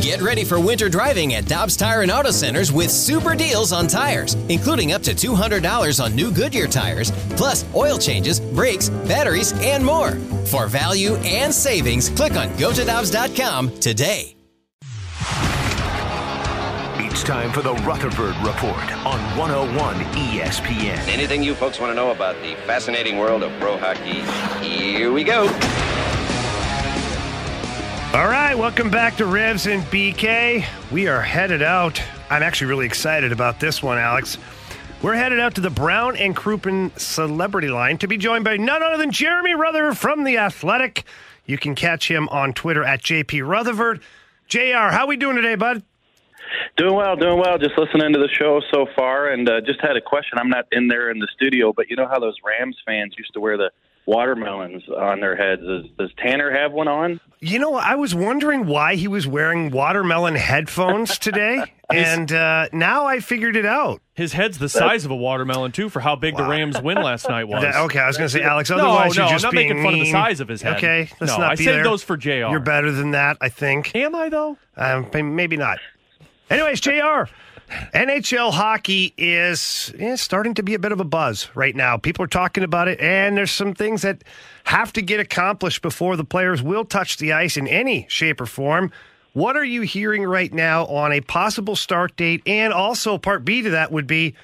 Get ready for winter driving at Dobbs Tire and Auto Centers with super deals on tires, including up to $200 on new Goodyear tires, plus oil changes, brakes, batteries, and more. For value and savings, click on gotodobbs.com today. It's time for the Rutherford Report on 101 ESPN. Anything you folks want to know about the fascinating world of pro hockey? Here we go. All right, welcome back to Revs and BK. We are headed out. I'm actually really excited about this one, Alex. We're headed out to the Brown and Crouppen Celebrity Line to be joined by none other than Jeremy Rutherford from The Athletic. You can catch him on Twitter at JP Rutherford. JR, how we doing today, bud? Doing well, doing well. Just listening to the show so far, and uh, just had a question. I'm not in there in the studio, but you know how those Rams fans used to wear the watermelons on their heads. Does, does Tanner have one on? You know, I was wondering why he was wearing watermelon headphones today, and uh, now I figured it out. His head's the size of a watermelon too, for how big wow. the Rams' win last night was. That, okay, I was going to say, Alex. Otherwise, no, no, you're just I'm not being making fun mean. of the size of his head. Okay, let's no, not I be saved there. those for Jr. You're better than that, I think. Am I though? Um, maybe not. Anyways, Jr. NHL hockey is starting to be a bit of a buzz right now. People are talking about it, and there's some things that have to get accomplished before the players will touch the ice in any shape or form. What are you hearing right now on a possible start date? And also, part B to that would be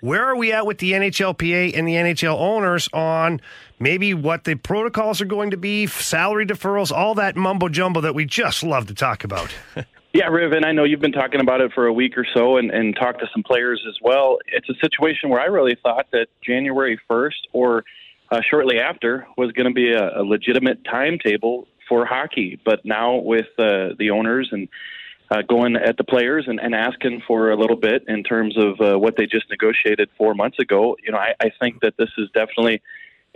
where are we at with the NHLPA and the NHL owners on maybe what the protocols are going to be, salary deferrals, all that mumbo jumbo that we just love to talk about? Yeah, Riv, and I know you've been talking about it for a week or so and, and talked to some players as well. It's a situation where I really thought that January 1st or uh, shortly after was going to be a, a legitimate timetable for hockey. But now with uh, the owners and uh, going at the players and, and asking for a little bit in terms of uh, what they just negotiated four months ago, you know, I, I think that this is definitely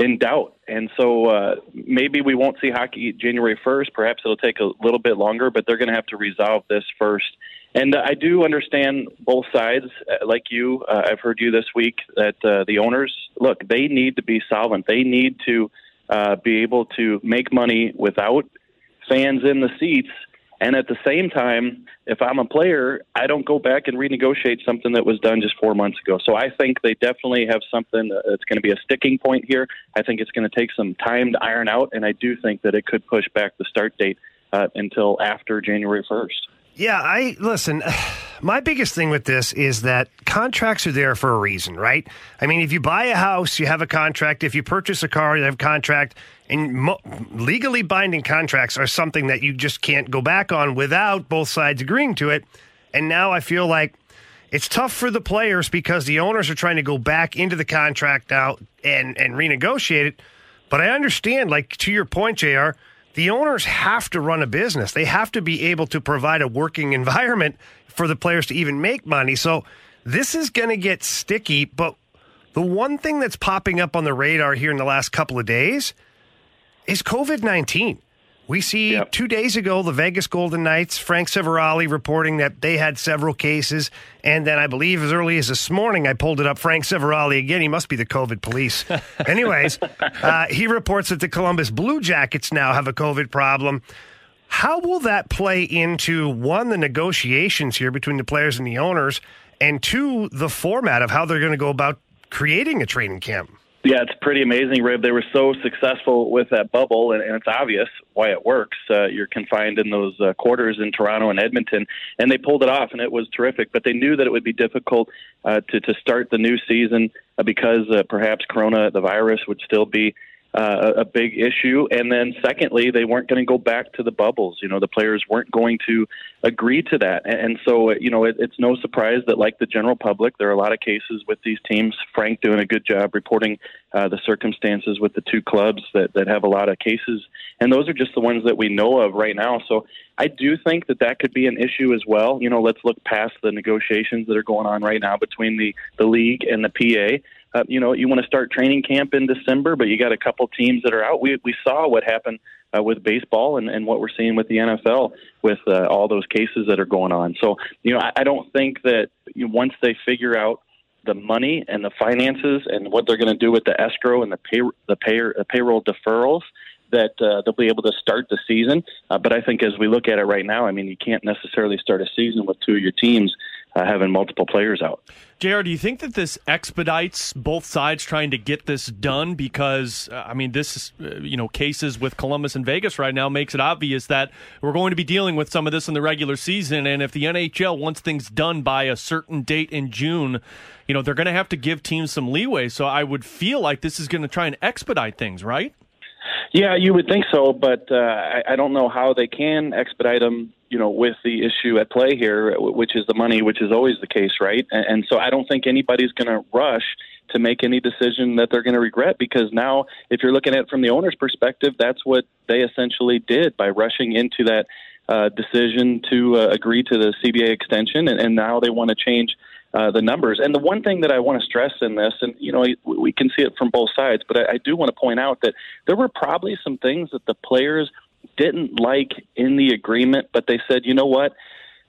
in doubt. And so uh, maybe we won't see hockey January 1st. Perhaps it'll take a little bit longer, but they're going to have to resolve this first. And uh, I do understand both sides. Uh, like you, uh, I've heard you this week that uh, the owners look, they need to be solvent. They need to uh, be able to make money without fans in the seats and at the same time, if I'm a player, I don't go back and renegotiate something that was done just four months ago. So I think they definitely have something that's going to be a sticking point here. I think it's going to take some time to iron out, and I do think that it could push back the start date uh, until after January 1st. Yeah, I listen. My biggest thing with this is that contracts are there for a reason, right? I mean, if you buy a house, you have a contract. If you purchase a car, you have a contract. And mo- legally binding contracts are something that you just can't go back on without both sides agreeing to it. And now I feel like it's tough for the players because the owners are trying to go back into the contract now and, and renegotiate it. But I understand, like to your point, JR, the owners have to run a business. They have to be able to provide a working environment for the players to even make money. So this is going to get sticky. But the one thing that's popping up on the radar here in the last couple of days is COVID 19. We see yep. two days ago the Vegas Golden Knights, Frank Seravalli reporting that they had several cases. And then I believe as early as this morning, I pulled it up. Frank Seravalli again, he must be the COVID police. Anyways, uh, he reports that the Columbus Blue Jackets now have a COVID problem. How will that play into one, the negotiations here between the players and the owners, and two, the format of how they're going to go about creating a training camp? Yeah, it's pretty amazing, Riv. They were so successful with that bubble, and, and it's obvious why it works. Uh, you're confined in those uh, quarters in Toronto and Edmonton, and they pulled it off, and it was terrific. But they knew that it would be difficult uh, to to start the new season uh, because uh, perhaps Corona, the virus, would still be uh, a big issue. And then, secondly, they weren't going to go back to the bubbles. You know, the players weren't going to agree to that. And, so, you know, it, it's no surprise that, like the general public, there are a lot of cases with these teams. Frank doing a good job reporting uh, the circumstances with the two clubs that, that have a lot of cases. And those are just the ones that we know of right now. So I do think that that could be an issue as well. You know, let's look past the negotiations that are going on right now between the, the league and the PA uh, you know, you want to start training camp in December, but you got a couple teams that are out. We we saw what happened uh, with baseball and, and what we're seeing with the NFL with uh, all those cases that are going on. So, you know, I, I don't think that you know, once they figure out the money and the finances and what they're going to do with the escrow and the pay the pay the payroll deferrals that uh, they'll be able to start the season. Uh, but I think as we look at it right now, I mean, you can't necessarily start a season with two of your teams uh, having multiple players out. JR, do you think that this expedites both sides trying to get this done? Because, uh, I mean, this, uh, you know, cases with Columbus and Vegas right now makes it obvious that we're going to be dealing with some of this in the regular season. And if the NHL wants things done by a certain date in June, you know, they're going to have to give teams some leeway. So I would feel like this is going to try and expedite things, right? Yeah, you would think so, but uh, I, I don't know how they can expedite them. You know, with the issue at play here, which is the money, which is always the case, right? And, and so I don't think anybody's going to rush to make any decision that they're going to regret because now, if you're looking at it from the owner's perspective, that's what they essentially did by rushing into that uh, decision to uh, agree to the CBA extension, and, and now they want to change uh, the numbers. And the one thing that I want to stress in this, and you know, we can see it from both sides, but I, I do want to point out that there were probably some things that the players didn't like in the agreement, but they said, you know what,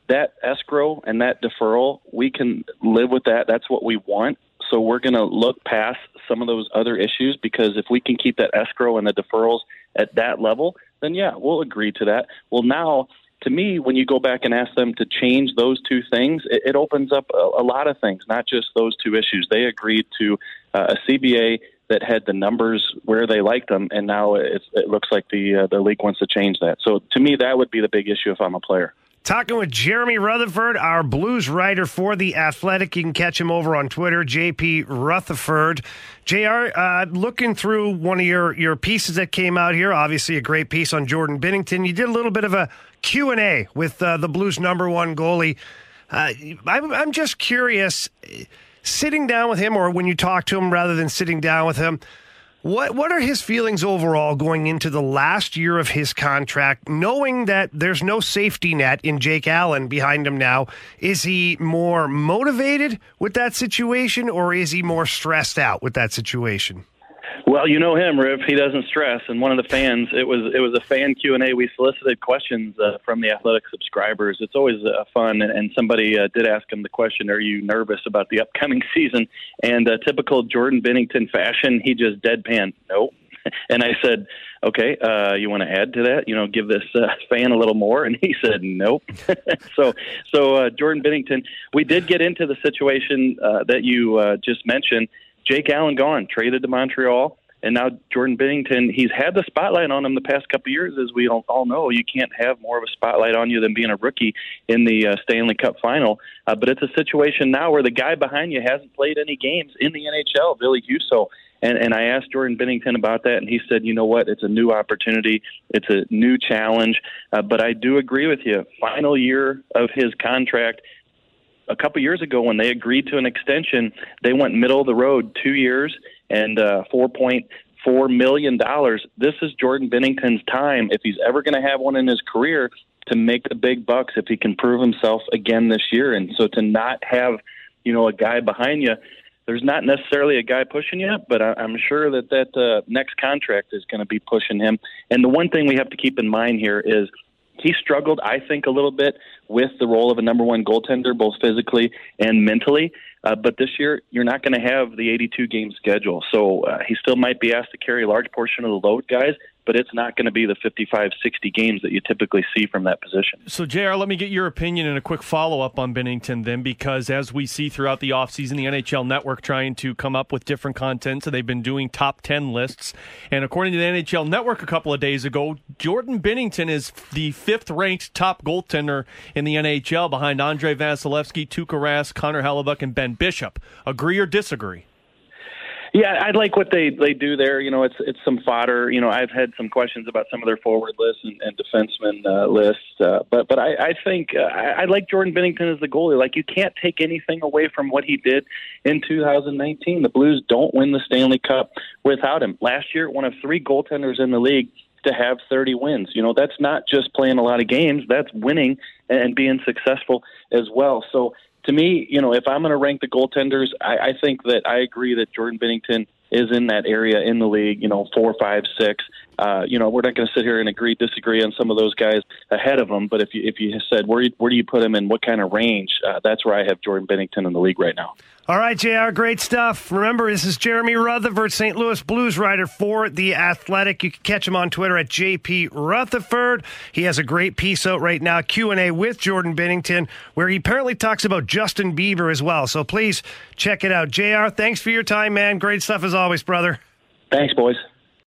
that escrow and that deferral, we can live with that. That's what we want. So we're going to look past some of those other issues because if we can keep that escrow and the deferrals at that level, then yeah, we'll agree to that. Well, now to me, when you go back and ask them to change those two things, it, it opens up a, a, lot of things, not just those two issues. They agreed to uh, a CBA that had the numbers where they liked them, and now it looks like the uh, the league wants to change that. So to me, that would be the big issue if I'm a player. Talking with Jeremy Rutherford, our blues writer for The Athletic. You can catch him over on Twitter, JP Rutherford. JR, uh, looking through one of your, your pieces that came out here, obviously a great piece on Jordan Binnington. You did a little bit of a Q&A with uh, the Blues number one goalie. Uh, I'm, I'm just curious, sitting down with him or when you talk to him rather than sitting down with him, what what are his feelings overall going into the last year of his contract, knowing that there's no safety net in Jake Allen behind him now? Is he more motivated with that situation, or is he more stressed out with that situation? Well, you know him, Riv. He doesn't stress. And one of the fans, it was it was a fan Q and A. We solicited questions uh, from the athletic subscribers. It's always uh, fun. And, somebody uh, did ask him the question: Are you nervous about the upcoming season? And uh, typical Jordan Binnington fashion, he just deadpan, nope. And I said, okay, uh, you want to add to that? You know, give this uh, fan a little more? And he said, nope. so, so uh, Jordan Binnington, we did get into the situation uh, that you uh, just mentioned. Jake Allen gone, traded to Montreal, and now Jordan Binnington. He's had the spotlight on him the past couple of years, as we all all know. You can't have more of a spotlight on you than being a rookie in the uh, Stanley Cup final. Uh, but it's a situation now where the guy behind you hasn't played any games in the NHL, Ville Husso. And, and I asked Jordan Binnington about that, and he said, you know what? It's a new opportunity. It's a new challenge. Uh, but I do agree with you. Final year of his contract a couple years ago when they agreed to an extension, they went middle of the road, two years and uh, four point four million dollars. This is Jordan Binnington's time, if he's ever going to have one in his career, to make the big bucks if he can prove himself again this year. And so to not have, you know, a guy behind you. There's not necessarily a guy pushing you, but I, I'm sure that that uh, next contract is going to be pushing him. And the one thing we have to keep in mind here is he struggled, I think, a little bit with the role of a number one goaltender, both physically and mentally. Uh, but this year, you're not going to have the 82 game schedule. So uh, he still might be asked to carry a large portion of the load, guys but it's not going to be the 55, 60 games that you typically see from that position. So, JR, let me get your opinion and a quick follow up on Binnington then, because as we see throughout the offseason, the NHL Network trying to come up with different content. So, they've been doing top 10 lists. And according to the NHL Network a couple of days ago, Jordan Binnington is the fifth ranked top goaltender in the NHL behind Andrei Vasilevskiy, Tuukka Rask, Connor Hellebuyck, and Ben Bishop. Agree or disagree? Yeah, I like what they they do there. You know, it's it's some fodder. You know, I've had some questions about some of their forward lists and, and defenseman uh, lists, uh, but but I, I think uh, I, I like Jordan Binnington as the goalie. Like you can't take anything away from what he did in 2019. The Blues don't win the Stanley Cup without him. Last year, one of three goaltenders in the league to have 30 wins. You know, that's not just playing a lot of games, that's winning and being successful as well. So to me, you know, if I'm going to rank the goaltenders, I, I think that I agree that Jordan Binnington is in that area in the league, you know, four, five, six. Uh, you know, we're not going to sit here and agree, disagree on some of those guys ahead of them. But if you if you said where where do you put him in what kind of range, uh, that's where I have Jordan Binnington in the league right now. All right, JR, great stuff. Remember, this is Jeremy Rutherford, St. Louis Blues writer for The Athletic. You can catch him on Twitter at JP Rutherford. He has a great piece out right now, Q&A with Jordan Binnington, where he apparently talks about Justin Bieber as well. So please check it out. JR, thanks for your time, man. Great stuff as always, brother. Thanks, boys.